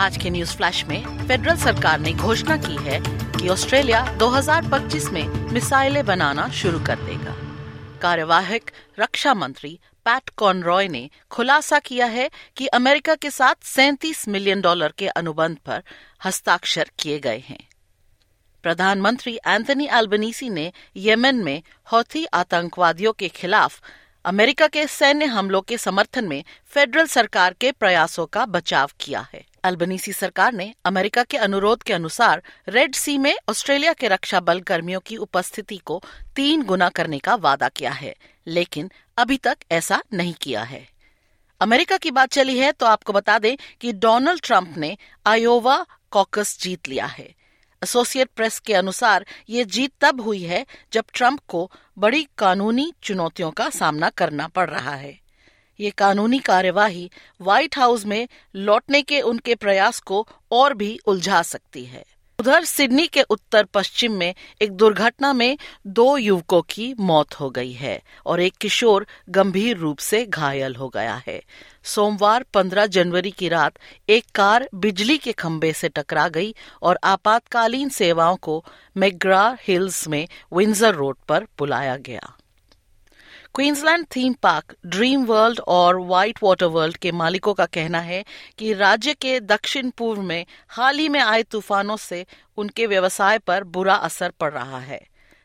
आज के news flash में फेडरल सरकार ने घोषणा की है कि ऑस्ट्रेलिया 2025 में मिसाइलें बनाना शुरू कर देगा। कार्यवाहक रक्षा मंत्री पैट कॉनरॉय ने खुलासा किया है कि अमेरिका के साथ 37 मिलियन डॉलर के अनुबंध पर हस्ताक्षर किए गए हैं। प्रधानमंत्री एंथनी एल्बनीसी ने येमेन में हौथी आतंकवादियों के खिलाफ अमेरिका के सैन्य हमलों के समर्थन में फेडरल सरकार के प्रयासों का बचाव किया है। अल्बनीसी सरकार ने अमेरिका के अनुरोध के अनुसार रेड सी में ऑस्ट्रेलिया के रक्षा बल कर्मियों की उपस्थिति को तीन गुना करने का वादा किया है, लेकिन अभी तक ऐसा नहीं किया है। अमेरिका की बात चली है तो आपको बता दें कि डोनाल्ड ट्रंप ने आयोवा कॉकस जीत लिया है। एसोसिएट प्रेस के अनुसार ये जीत तब हुई है जब ट्रंप को बड़ी कानूनी चुनौतियों का सामना करना पड़ रहा है। ये कानूनी कार्यवाही व्हाइट हाउस में लौटने के उनके प्रयास को और भी उलझा सकती है। उधर सिडनी के उत्तर पश्चिम में एक दुर्घटना में दो युवकों की मौत हो गई है और एक किशोर गंभीर रूप से घायल हो गया है। सोमवार 15 जनवरी की रात एक कार बिजली के खंभे से टकरा गई और आपातकालीन सेवाओं को मेग्रा हिल्स में विंजर रोड पर बुलाया गया। Queensland theme park Dream World और व्हाइट वाटर वर्ल्ड के मालिकों का कहना है कि राज्य के दक्षिण पूर्व में हाल ही में आए तूफानों से उनके व्यवसाय पर बुरा असर पड़ रहा है।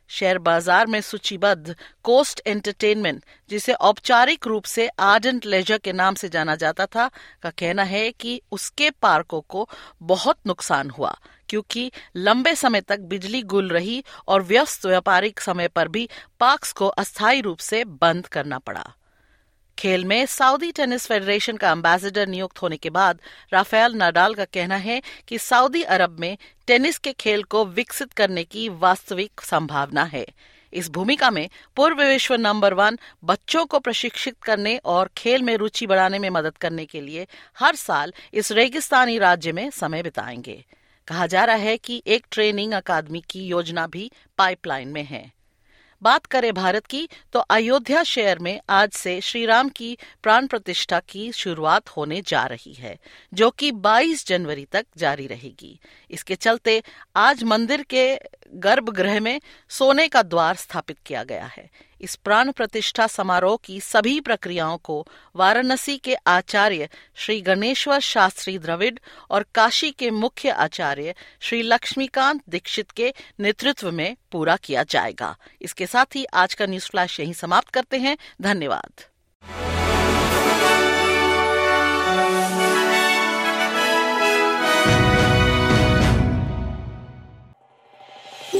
शेयर बाज़ार में सूचीबद्ध कोस्ट एंटरटेनमेंट जिसे औपचारिक रूप से आर्डेंट लेजर के नाम से जाना जाता था, का कहना है कि उसके पार्कों को बहुत नुकसान हुआ। क्योंकि लंबे समय तक बिजली गुल रही और व्यस्त व्यापारिक समय पर भी पार्क्स को अस्थायी रूप से बंद करना पड़ा। खेल में सऊदी टेनिस फेडरेशन का एम्बेसडर नियुक्त होने के बाद राफेल नाडाल का कहना है कि सऊदी अरब में टेनिस के खेल को विकसित करने की वास्तविक संभावना है। इस भूमिका में पूर्व विश्व नंबर वन बच्चों को प्रशिक्षित करने और खेल में रुचि बढ़ाने में मदद करने के लिए हर साल इस रेगिस्तानी राज्य में समय बिताएँगे। कहा जा रहा है कि एक ट्रेनिंग अकादमी की योजना भी पाइपलाइन में है। बात करें भारत की तो अयोध्या शहर में आज से श्री राम की प्राण प्रतिष्ठा की शुरुआत होने जा रही है, जो कि 22 जनवरी तक जारी रहेगी। इसके चलते आज मंदिर के गर्भगृह में सोने का द्वार स्थापित किया गया है। इस प्राण प्रतिष्ठा समारोह की सभी प्रक्रियाओं को वाराणसी के आचार्य श्री गणेश्वर शास्त्री द्रविड़ और काशी के मुख्य आचार्य श्री लक्ष्मीकांत दीक्षित के नेतृत्व में पूरा किया जाएगा। इसके साथ ही आज का न्यूज़ फ्लैश यही समाप्त करते हैं। धन्यवाद।